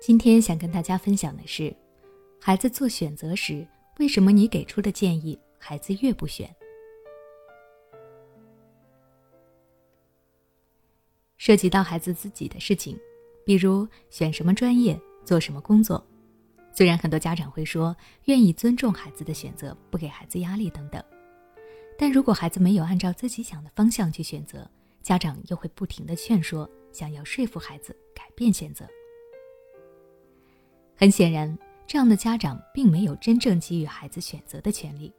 今天想跟大家分享的是，孩子做选择时，为什么你给出的建议，孩子越不选？涉及到孩子自己的事情，比如选什么专业、做什么工作，虽然很多家长会说愿意尊重孩子的选择，不给孩子压力等等，但如果孩子没有按照自己想的方向去选择，家长又会不停的劝说，想要说服孩子改变选择。很显然，这样的家长并没有真正给予孩子选择的权利，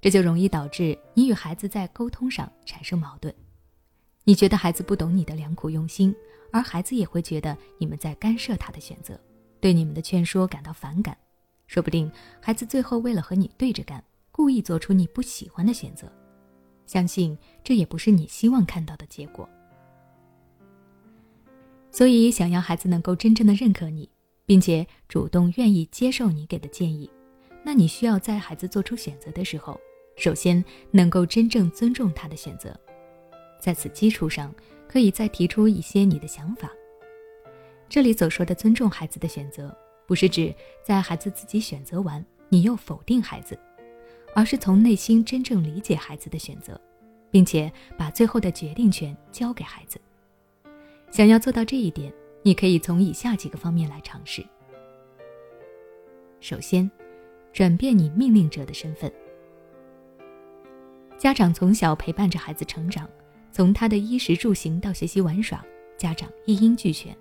这就容易导致你与孩子在沟通上产生矛盾。你觉得孩子不懂你的良苦用心，而孩子也会觉得你们在干涉他的选择，对你们的劝说感到反感。说不定孩子最后为了和你对着干，故意做出你不喜欢的选择。相信这也不是你希望看到的结果。所以，想要孩子能够真正的认可你。并且主动愿意接受你给的建议，那你需要在孩子做出选择的时候，首先能够真正尊重他的选择，在此基础上，可以再提出一些你的想法。这里所说的尊重孩子的选择，不是指在孩子自己选择完，你又否定孩子，而是从内心真正理解孩子的选择，并且把最后的决定权交给孩子。想要做到这一点。你可以从以下几个方面来尝试。首先，转变你命令者的身份。家长从小陪伴着孩子成长，从他的衣食住行到学习玩耍，家长一应俱全。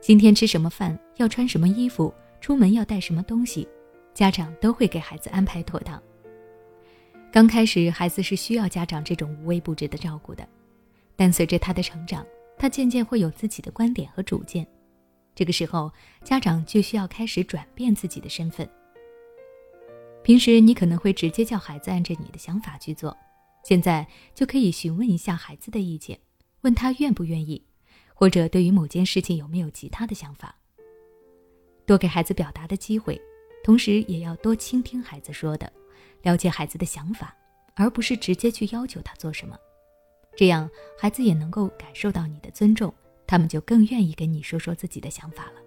今天吃什么饭，要穿什么衣服，出门要带什么东西，家长都会给孩子安排妥当。刚开始，孩子是需要家长这种无微不至的照顾的，但随着他的成长，他渐渐会有自己的观点和主见，这个时候家长就需要开始转变自己的身份。平时你可能会直接叫孩子按着你的想法去做，现在就可以询问一下孩子的意见，问他愿不愿意，或者对于某件事情有没有其他的想法。多给孩子表达的机会，同时也要多倾听孩子说的，了解孩子的想法，而不是直接去要求他做什么。这样，孩子也能够感受到你的尊重，他们就更愿意跟你说说自己的想法了。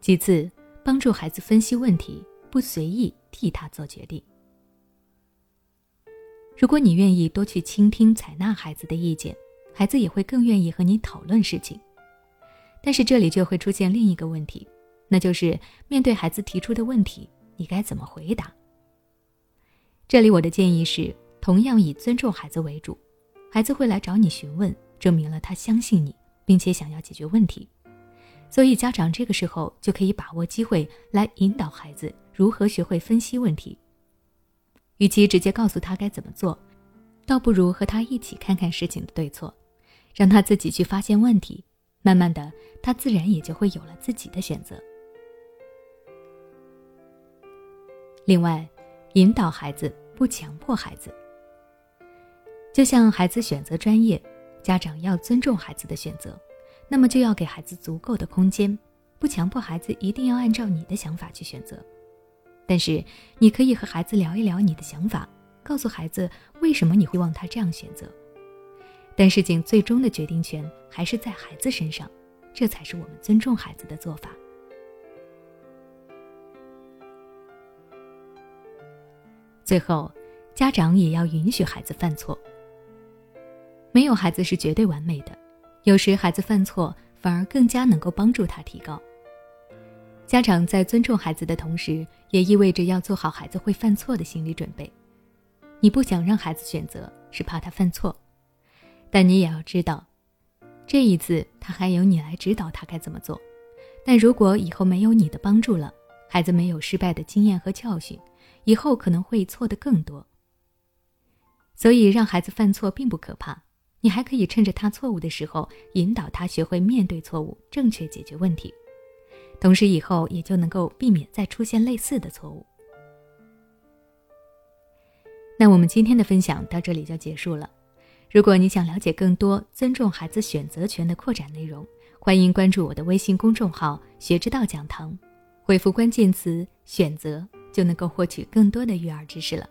其次，帮助孩子分析问题，不随意替他做决定。如果你愿意多去倾听、采纳孩子的意见，孩子也会更愿意和你讨论事情。但是这里就会出现另一个问题。那就是面对孩子提出的问题，你该怎么回答？这里我的建议是，同样以尊重孩子为主。孩子会来找你询问，证明了他相信你，并且想要解决问题。所以家长这个时候就可以把握机会来引导孩子如何学会分析问题。与其直接告诉他该怎么做，倒不如和他一起看看事情的对错，让他自己去发现问题。慢慢的，他自然也就会有了自己的选择。另外，引导孩子，不强迫孩子。就像孩子选择专业，家长要尊重孩子的选择，那么就要给孩子足够的空间，不强迫孩子一定要按照你的想法去选择。但是，你可以和孩子聊一聊你的想法，告诉孩子为什么你会望他这样选择。但事情最终的决定权还是在孩子身上，这才是我们尊重孩子的做法。最后，家长也要允许孩子犯错。没有孩子是绝对完美的，有时孩子犯错反而更加能够帮助他提高。家长在尊重孩子的同时，也意味着要做好孩子会犯错的心理准备。你不想让孩子选择，是怕他犯错，但你也要知道，这一次他还有你来指导他该怎么做。但如果以后没有你的帮助了，孩子没有失败的经验和教训。以后可能会错的更多，所以让孩子犯错并不可怕，你还可以趁着他错误的时候，引导他学会面对错误，正确解决问题，同时以后也就能够避免再出现类似的错误。那我们今天的分享到这里就结束了。如果你想了解更多尊重孩子选择权的扩展内容，欢迎关注我的微信公众号“学之道讲堂”，回复关键词“选择”。就能够获取更多的育儿知识了。